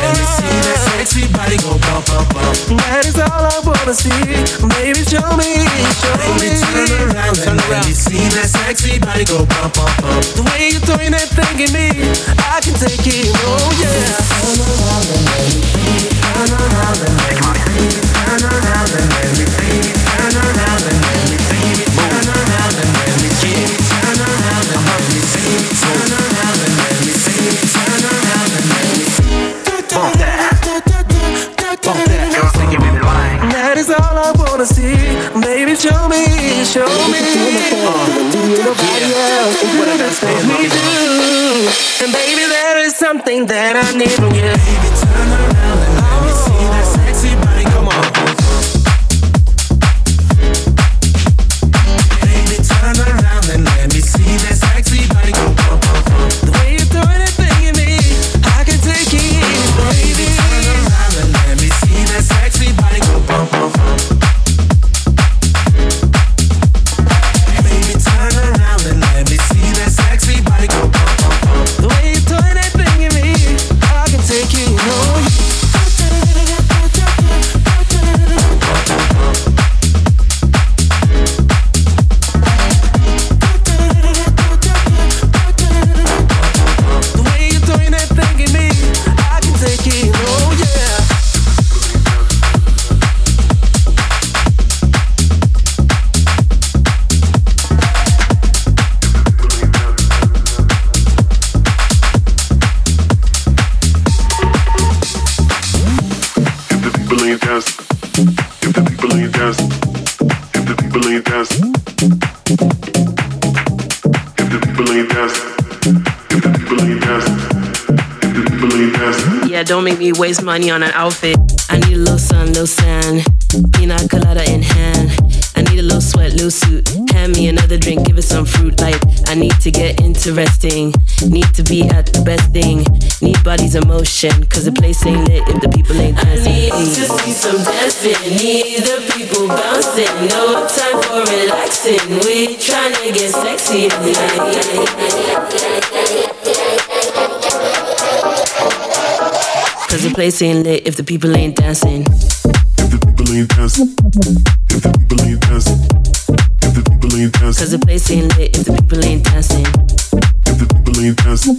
Let me see that sexy body go. That is all I wanna see. Baby, show me, show me. turn around let me see that sexy body go. The way you're that thing me, I can take it. Oh yeah. Turn around and let me see. Turn around and let me see. Turn around and let me see. Turn around and let me see. wanna see. Baby, show me, show me. Nobody else could understand me do. And baby, there is something that I need from you. Baby, turn around and let me see that. Me waste money on an outfit. I need a little sun, little sand. Pina colada in hand. I need a little sweat, little suit. Hand me another drink, give it some fruit. Like, I need to get interesting. Need to be at the best thing. Need body's emotion. Cause the place ain't lit if the people ain't dancing. I need to see some dancing. Need the people bouncing. No time for relaxing. We trying to get sexy the place ain't lit if the people ain't dancing. If the people ain't dancing. If the people ain't dancing. If the people ain't dancing. Cause the place ain't lit if the people ain't dancing. If the people ain't dancing.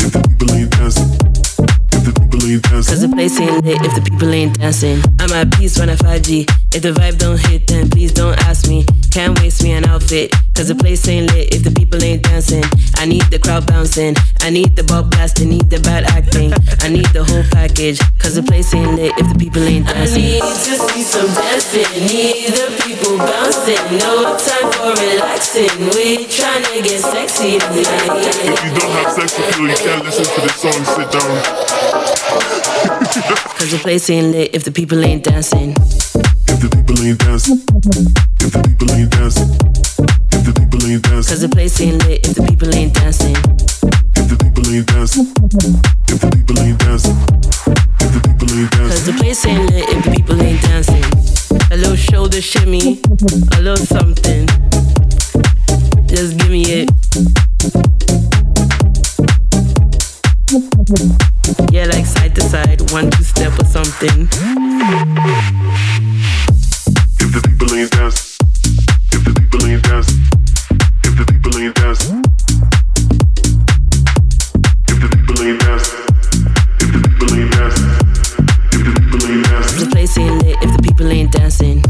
If the people ain't dancing if the people ain't dancing. Cause the place ain't lit if the people ain't dancing. I'm at peace when I 5G. If the vibe don't hit, then please don't ask me. Can't waste me an outfit. Cause the place ain't lit if the people ain't dancing. I need the crowd bouncing. I need the ball blasting. Need the bad acting. I need the whole package. Cause the place ain't lit if the people ain't dancing. I need to see some dancing. Need the people bouncing. No time for relaxing. We trying to get sexy tonight. If you don't have sex appeal, you can't listen to this song. Sit down. Cause the place ain't lit if the people ain't dancing. If the people ain't dancing. If the people ain't dancing. If the people ain't dancing. Cause the place ain't lit if the people ain't dancing. If the people ain't dancing. If the people ain't dancing. If the people ain't dancing. Cause the place ain't lit if the people ain't dancing. A little shoulder shimmy, a little something. Just give me it. Yeah, like side to side, one two step or something. If the people ain't dance, if the people ain't dance, if the people ain't dance, if the people ain't dance, if the people ain't dance, if the people ain't dance, the place ain't lit if the people ain't dancing.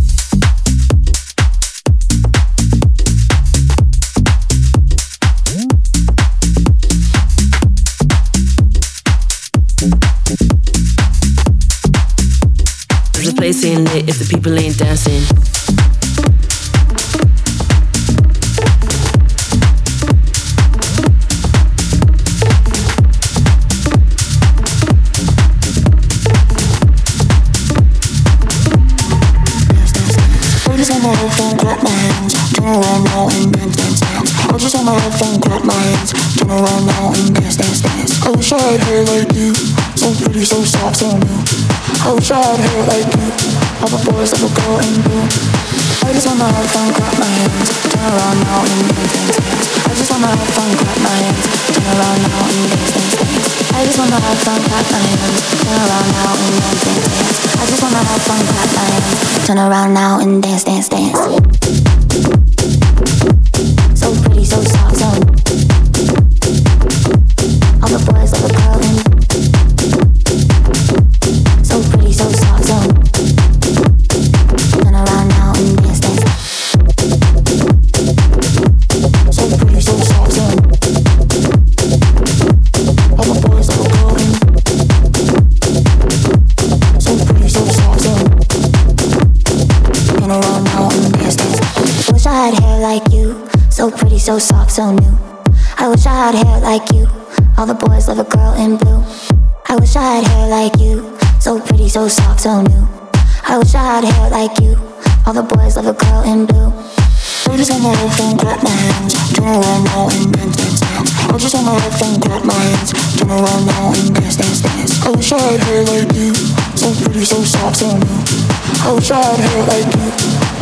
Place ain't lit if the people ain't dancing. My phone, my hands, turn around now and dance, dance, dance. I wish I had hair like you, so pretty, so soft, so new. I wish I had hair like you. All the boys that will go and do. I just wanna have fun, clap my hands. Turn around now and dance, dance, dance. I just wanna have fun, clap my hands. Turn around now and dance, dance, dance. I just wanna have fun, clap my hands. Turn around now and dance, dance, dance. I just wanna have fun, clap my hands. Turn around now and dance, dance, dance. So pretty, so soft, so. So soft, so new. I wish I had hair like you. All the boys love a girl in blue. I wish I had hair like you, so pretty, so soft, so new. I wish I had hair like you. All the boys love a girl in blue. I just whole phone, grab my hands, turn around now and dance, dance, dance. I just my whole phone, grab my hands, turn around now and dance, dance, dance. I wish I had hair like you, so pretty, so soft, so new. I wish I had hair like you,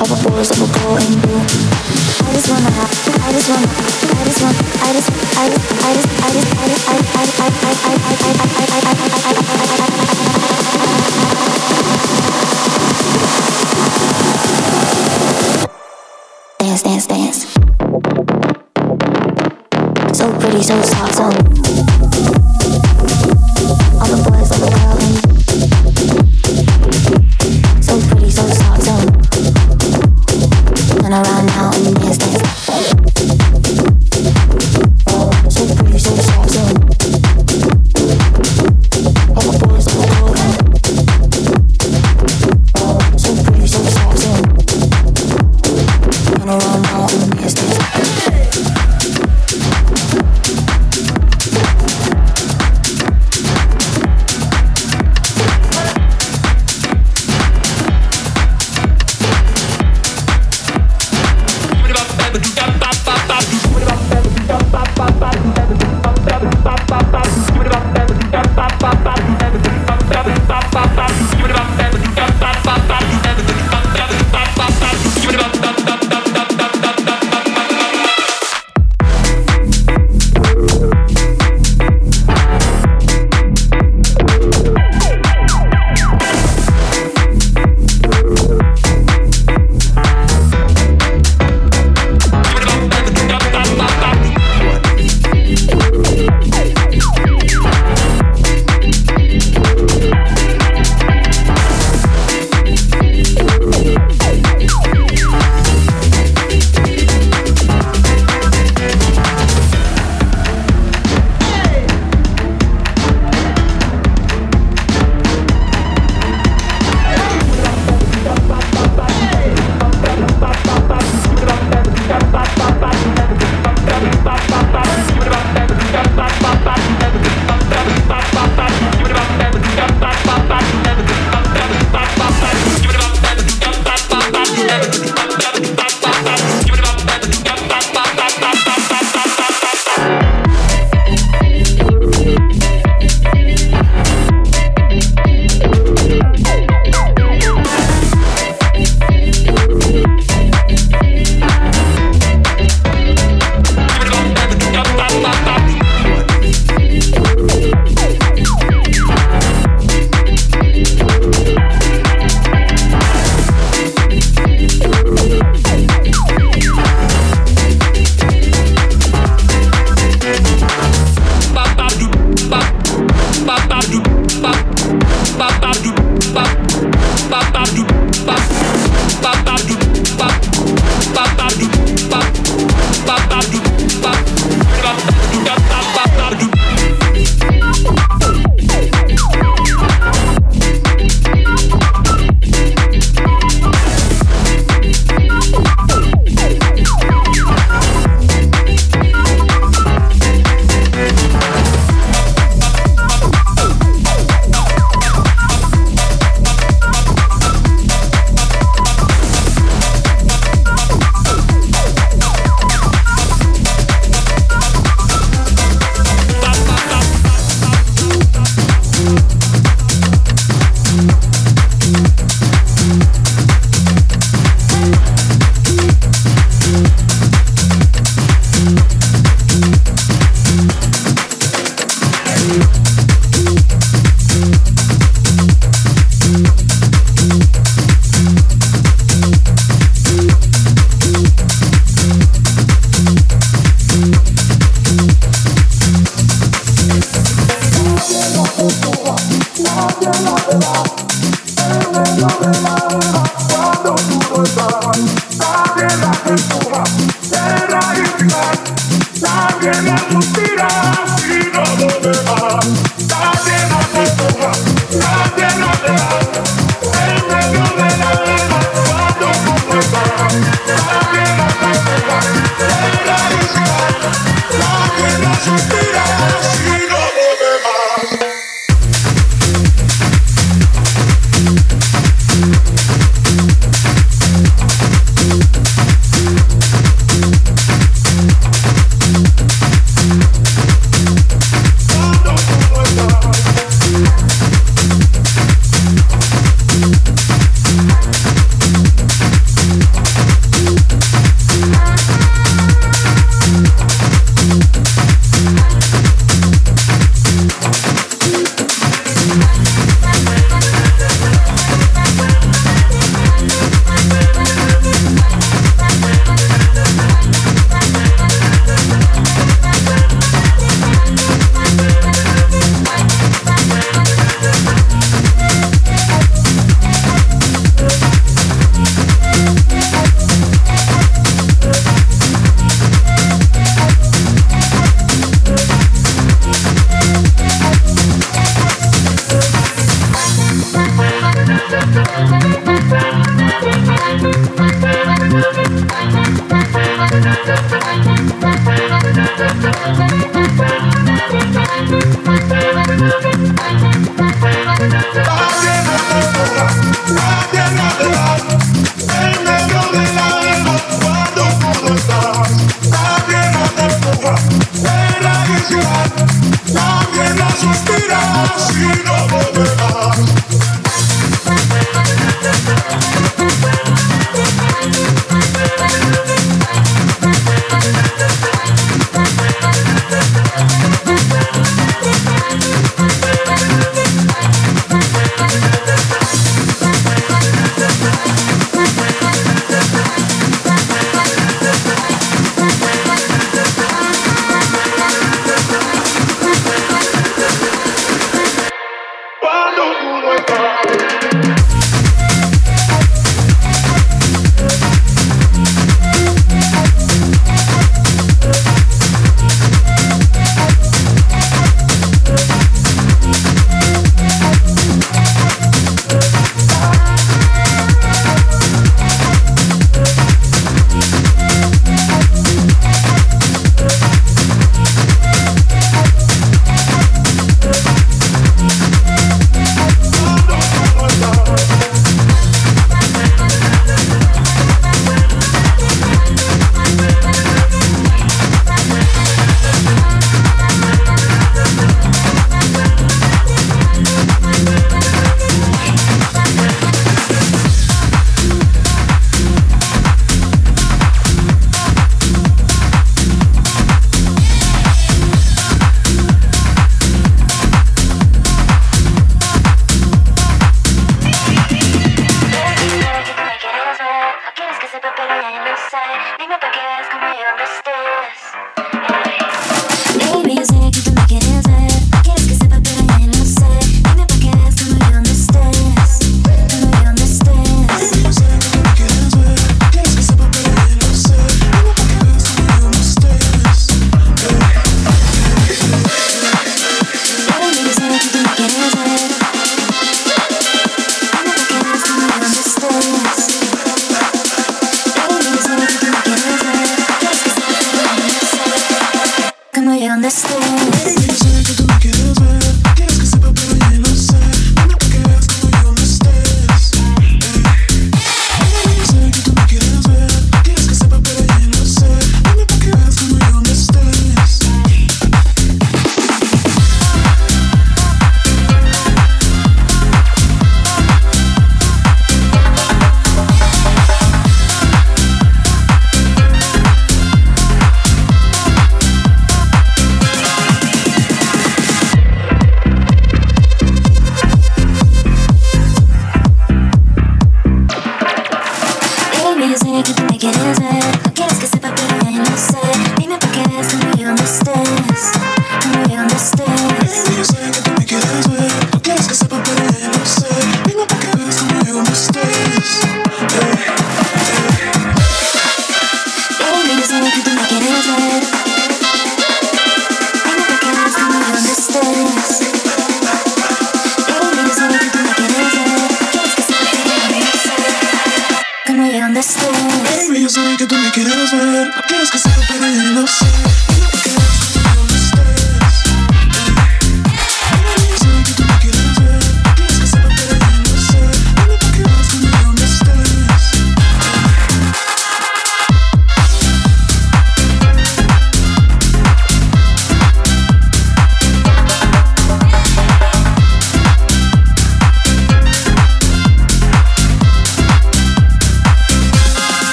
all the boys love a girl in blue dance, dance, dance. So pretty, so soft, so.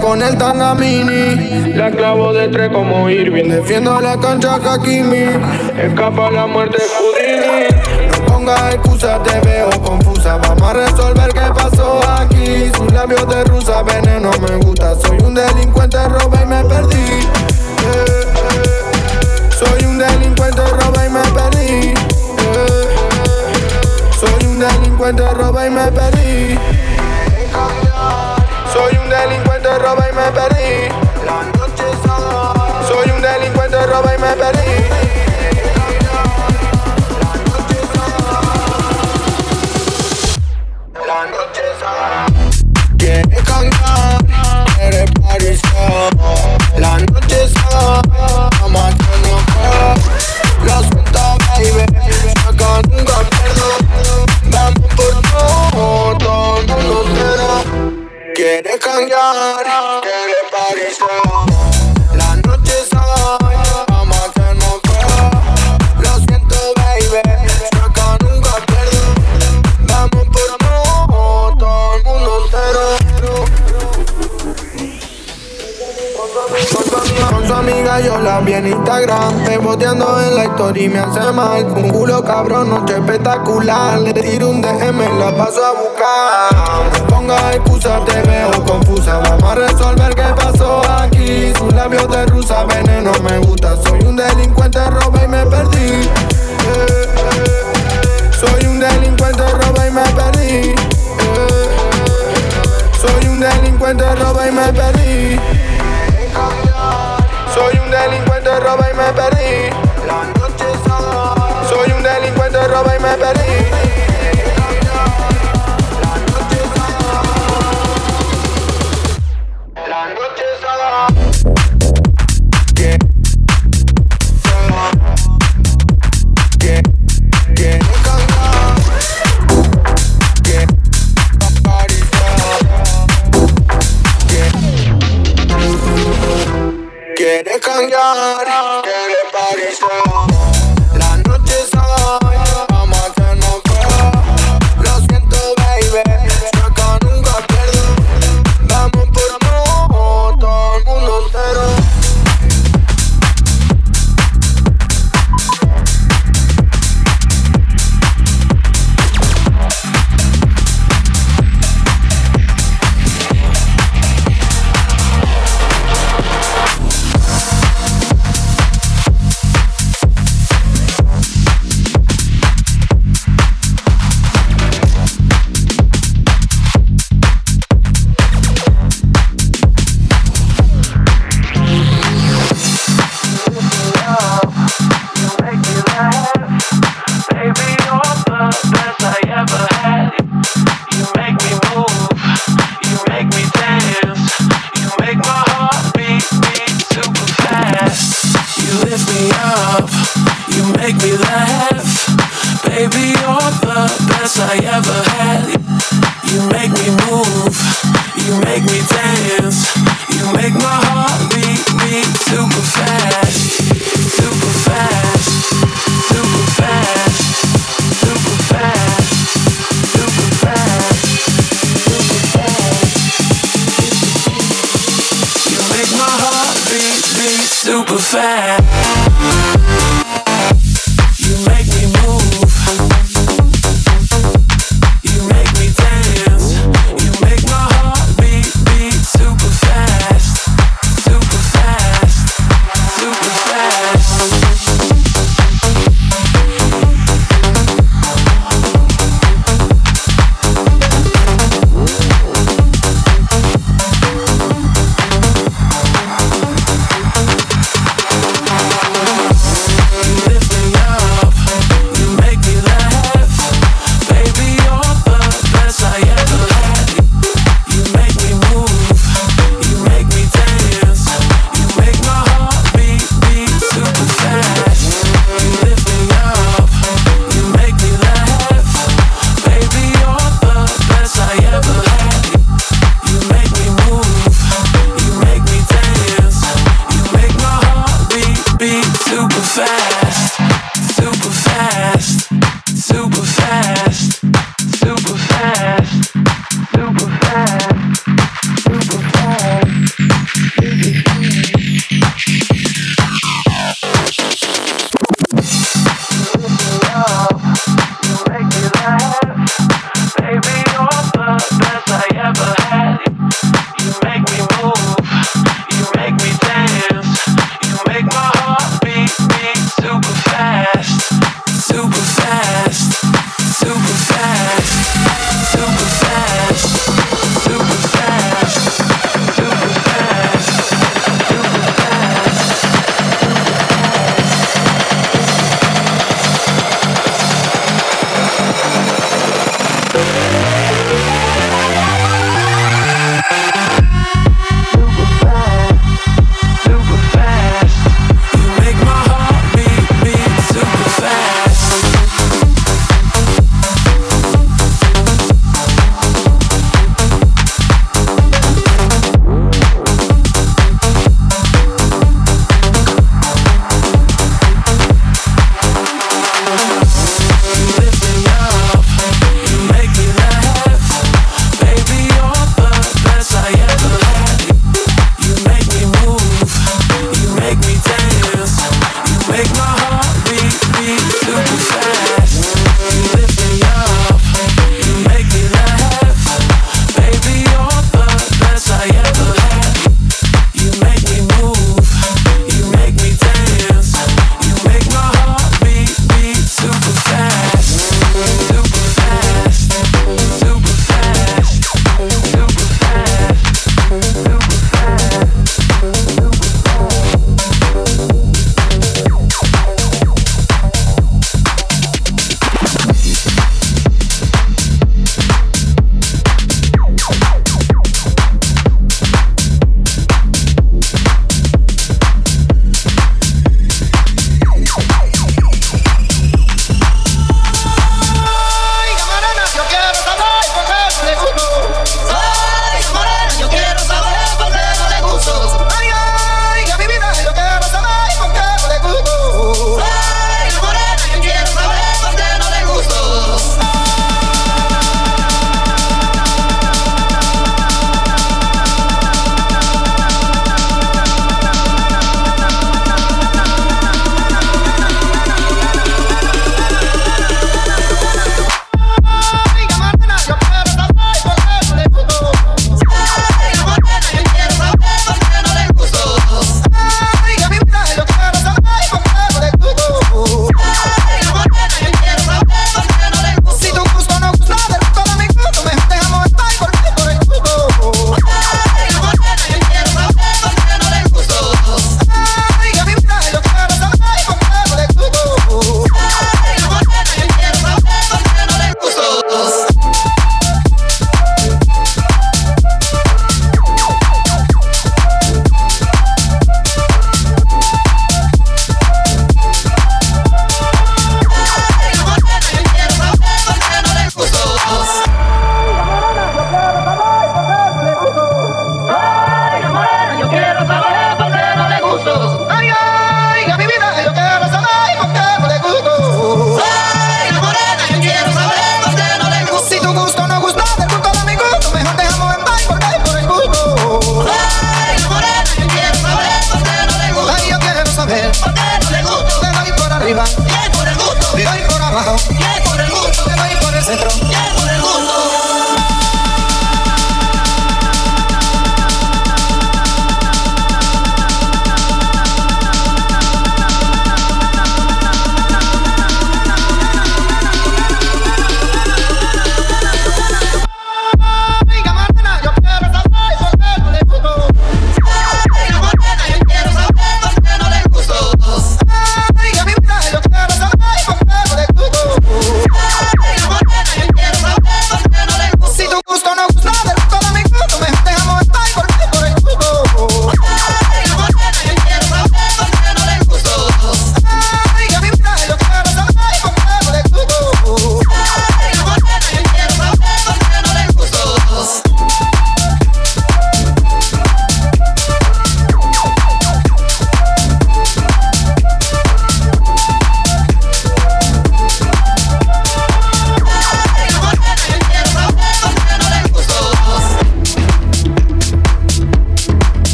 Con el tangamini. La clavo de tres como Irving. Defiendo la cancha Hakimi. Escapa la muerte Houdini. No pongas excusas, te veo confusa. Vamos a resolver labios de rusa, veneno me gusta. Soy un delincuente, roba y me perdí. Eh, eh. Soy un delincuente, roba y me perdí. Eh, Soy un delincuente, roba y me perdí. Delincuente, roba y me perdí. Soy un delincuente, roba y me perdí. Quiere cambiar, quiere parecer La noche es vamos a puedo Lo siento baby, acá nunca pierdo. Vamos por todo, todo el mundo entero. Con su amiga yo la vi en Instagram Reboteando en la historia y me hace mal. Un culo cabrón, noche espectacular. Le tiro un DM, la paso a buscar pongas excusa, te veo confusa Vamos a resolver qué pasó aquí Sus labios de rusa, veneno me gusta Soy un delincuente, roba y me perdí Eh, eh. Soy un delincuente, roba y me perdí Eh, eh. Soy un delincuente, roba y me perdí soy un delincuente, roba y me perdí. por arriba, por el gusto. Por abajo, por el gusto. Por el centro.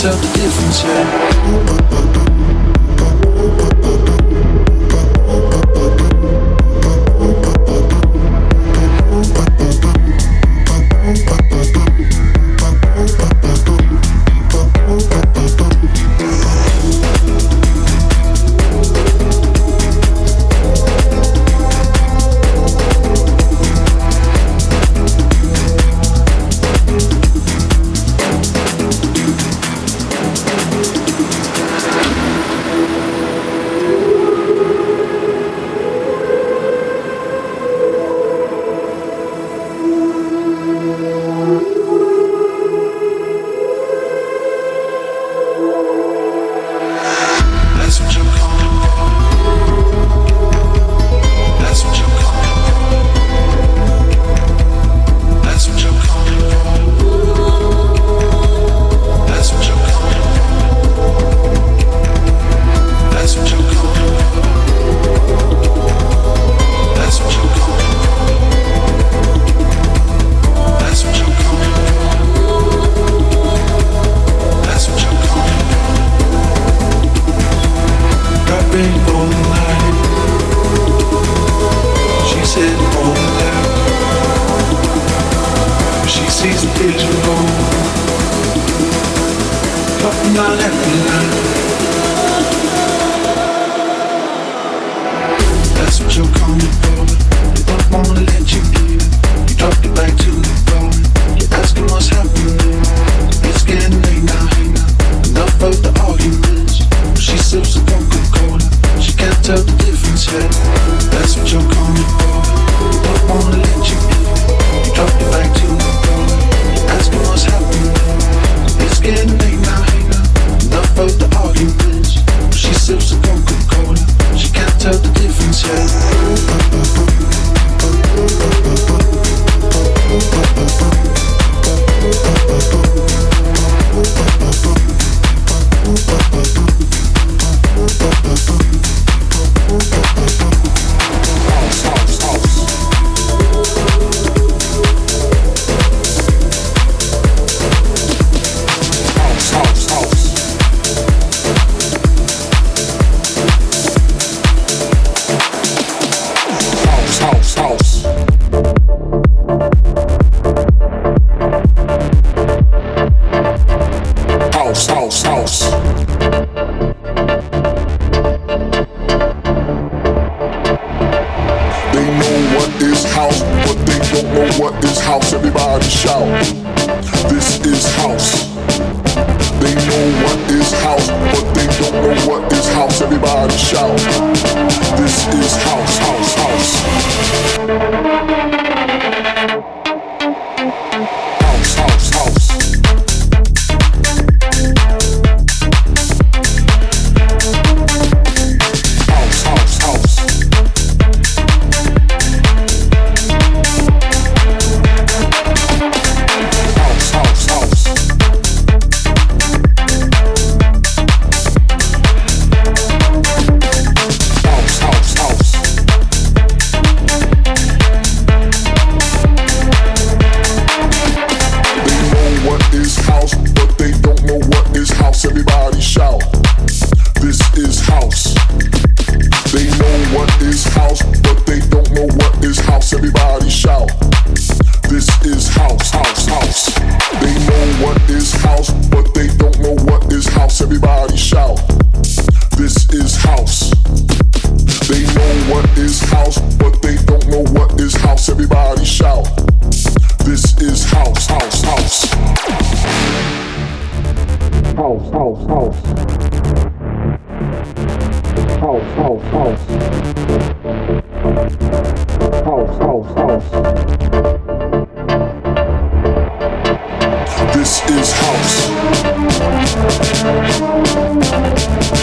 Tell the difference, yeah.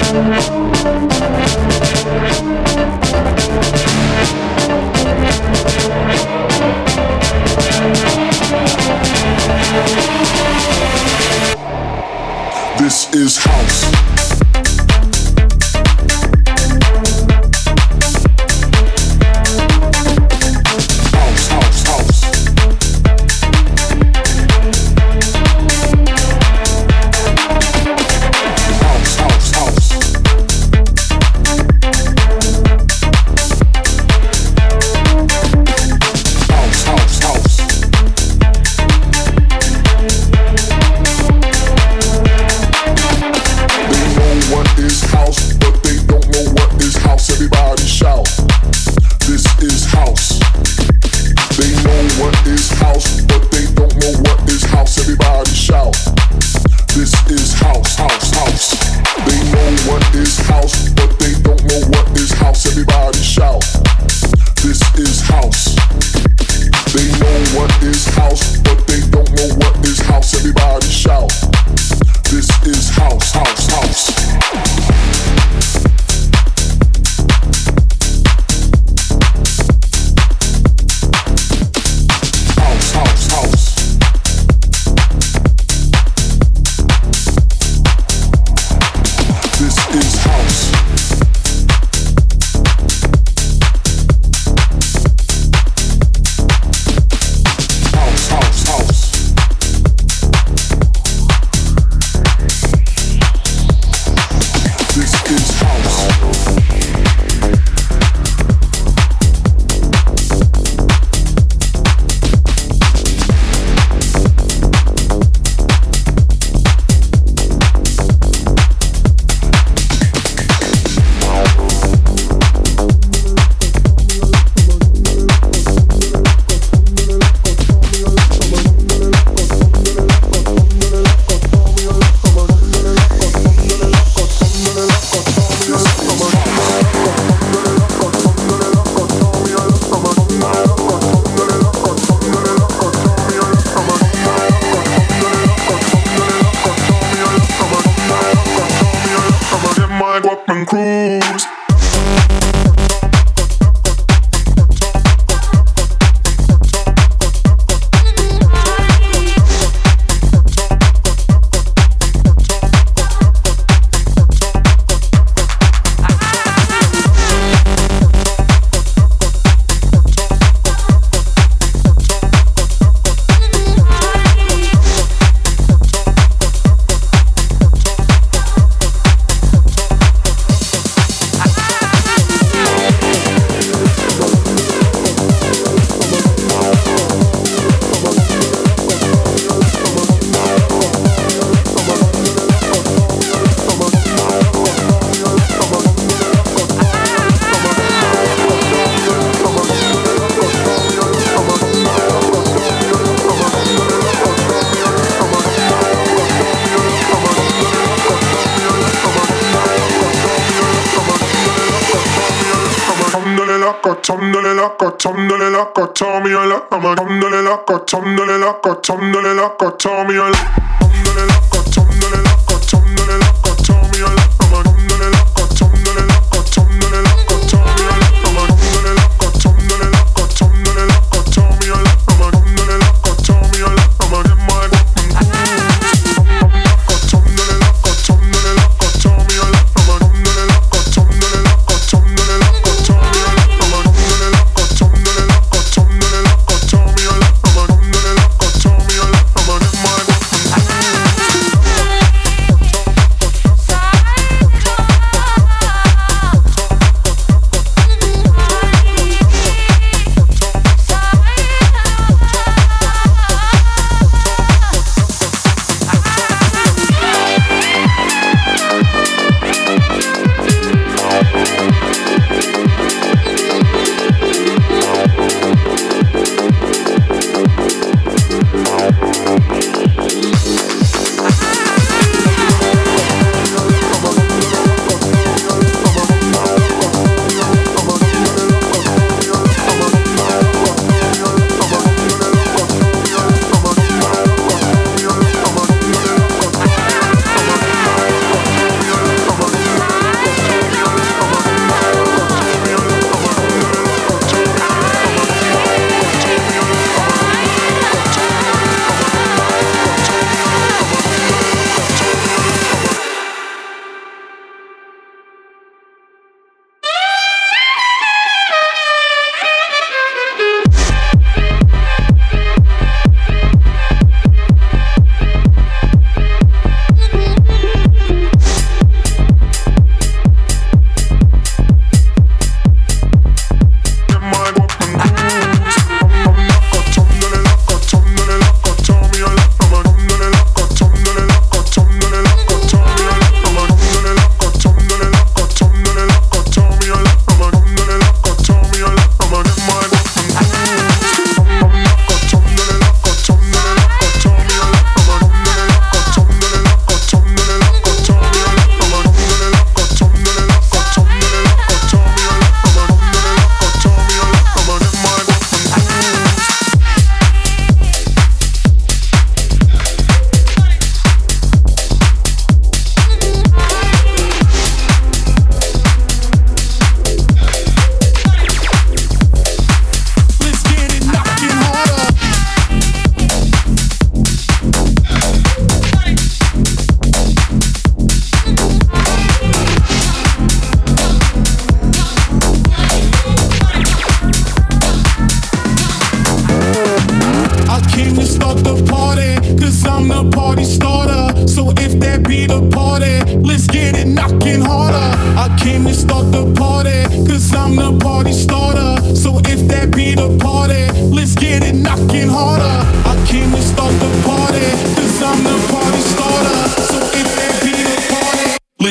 This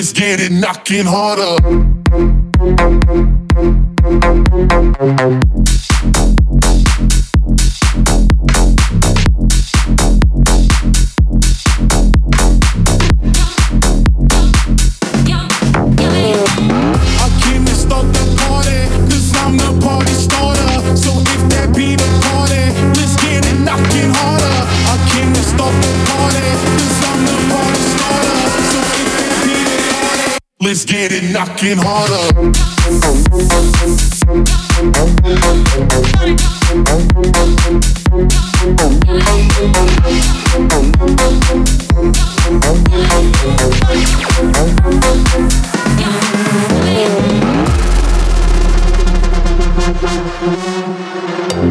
let's get it knocking harder. Knocking harder.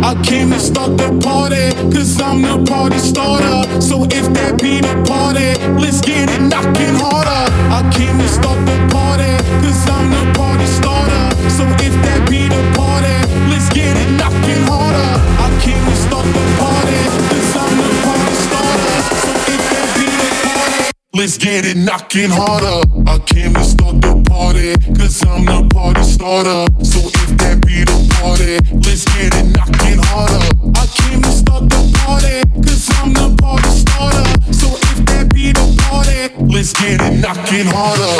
I came to start the party, cause I'm the party starter. So if that be the party, let's get it knocking harder. I came get it knocking harder. I came to start the party, cause I'm the party starter. So if that be the party, let's get it knocking harder. I came to start the party, cause I'm the party starter. So if that be the party, let's get it knocking harder.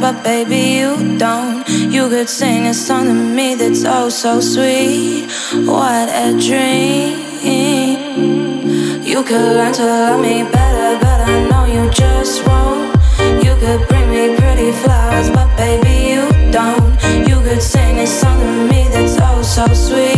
But baby, you don't. You could sing a song to me that's oh so sweet. What a dream. You could learn to love me better, but I know you just won't. You could bring me pretty flowers, but baby, you don't. You could sing a song to me that's oh so sweet.